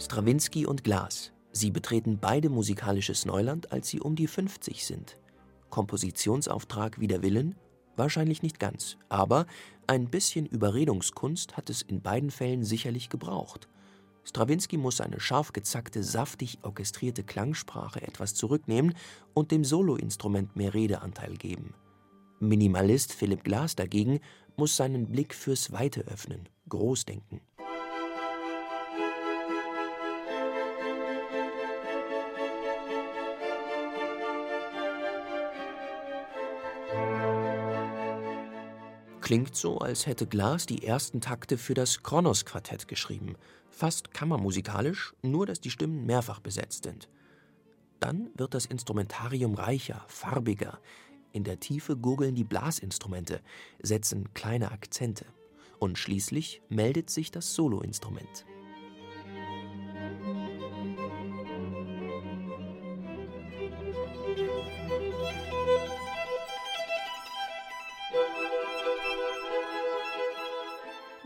Strawinski und Glas. Sie betreten beide musikalisches Neuland, als sie um die 50 sind. Kompositionsauftrag wider Willen? Wahrscheinlich nicht ganz, aber ein bisschen Überredungskunst hat es in beiden Fällen sicherlich gebraucht. Strawinski muss seine scharf gezackte, saftig orchestrierte Klangsprache etwas zurücknehmen und dem Soloinstrument mehr Redeanteil geben. Minimalist Philipp Glass dagegen muss seinen Blick fürs Weite öffnen, groß denken. Klingt so, als hätte Glas die ersten Takte für das Kronos-Quartett geschrieben. Fast kammermusikalisch, nur dass die Stimmen mehrfach besetzt sind. Dann wird das Instrumentarium reicher, farbiger. In der Tiefe gurgeln die Blasinstrumente, setzen kleine Akzente. Und schließlich meldet sich das Soloinstrument.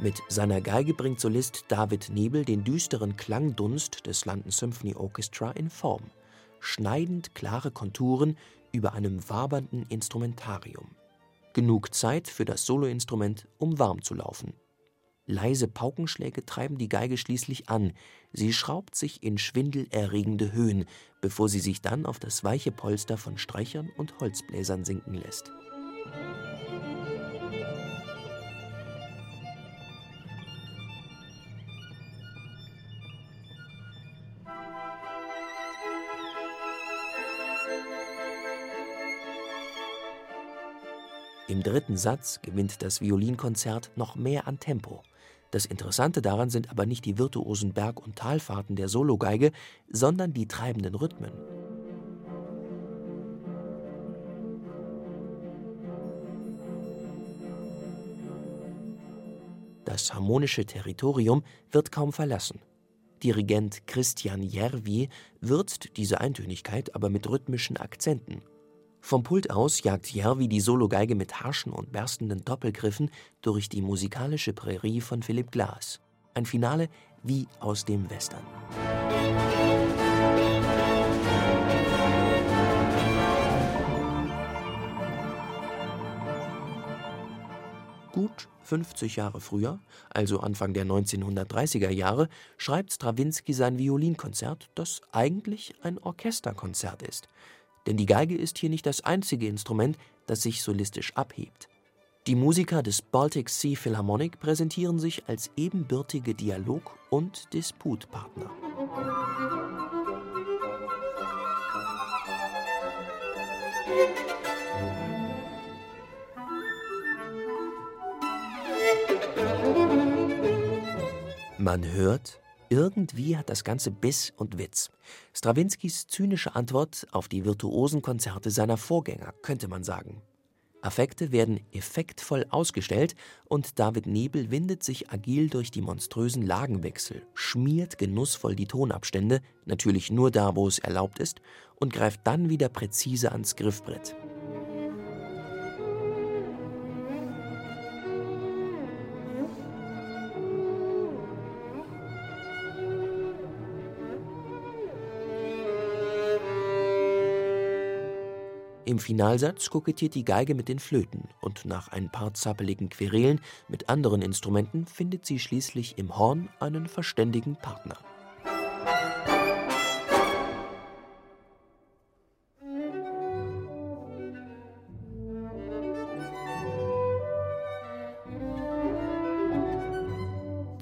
Mit seiner Geige bringt Solist David Nebel den düsteren Klangdunst des London Symphony Orchestra in Form. Schneidend klare Konturen über einem wabernden Instrumentarium. Genug Zeit für das Soloinstrument, um warm zu laufen. Leise Paukenschläge treiben die Geige schließlich an. Sie schraubt sich in schwindelerregende Höhen, bevor sie sich dann auf das weiche Polster von Streichern und Holzbläsern sinken lässt. Im dritten Satz gewinnt das Violinkonzert noch mehr an Tempo. Das Interessante daran sind aber nicht die virtuosen Berg- und Talfahrten der Sologeige, sondern die treibenden Rhythmen. Das harmonische Territorium wird kaum verlassen. Dirigent Christian Järvi würzt diese Eintönigkeit aber mit rhythmischen Akzenten vom Pult aus jagt Järvi die Sologeige mit harschen und berstenden Doppelgriffen durch die musikalische Prärie von Philipp Glass. Ein Finale wie aus dem Western. Gut 50 Jahre früher, also Anfang der 1930er Jahre, schreibt Strawinski sein Violinkonzert, das eigentlich ein Orchesterkonzert ist. Denn die Geige ist hier nicht das einzige Instrument, das sich solistisch abhebt. Die Musiker des Baltic Sea Philharmonic präsentieren sich als ebenbürtige Dialog- und Disputpartner. Man hört, irgendwie hat das Ganze Biss und Witz. Strawinskys zynische Antwort auf die virtuosen Konzerte seiner Vorgänger, könnte man sagen. Affekte werden effektvoll ausgestellt und David Nebel windet sich agil durch die monströsen Lagenwechsel, schmiert genussvoll die Tonabstände, natürlich nur da, wo es erlaubt ist, und greift dann wieder präzise ans Griffbrett. Im Finalsatz kokettiert die Geige mit den Flöten und nach ein paar zappeligen Querelen mit anderen Instrumenten findet sie schließlich im Horn einen verständigen Partner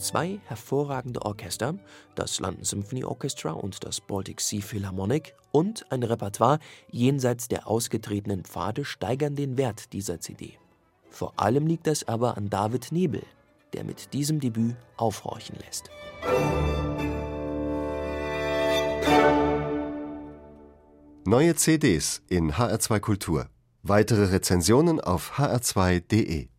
zwei hervorragende Orchester, das London Symphony Orchestra und das Baltic Sea Philharmonic, und ein Repertoire jenseits der ausgetretenen Pfade steigern den Wert dieser CD. Vor allem liegt das aber an David Nebel, der mit diesem Debüt aufhorchen lässt. Neue CDs in HR2 Kultur. Weitere Rezensionen auf hr2.de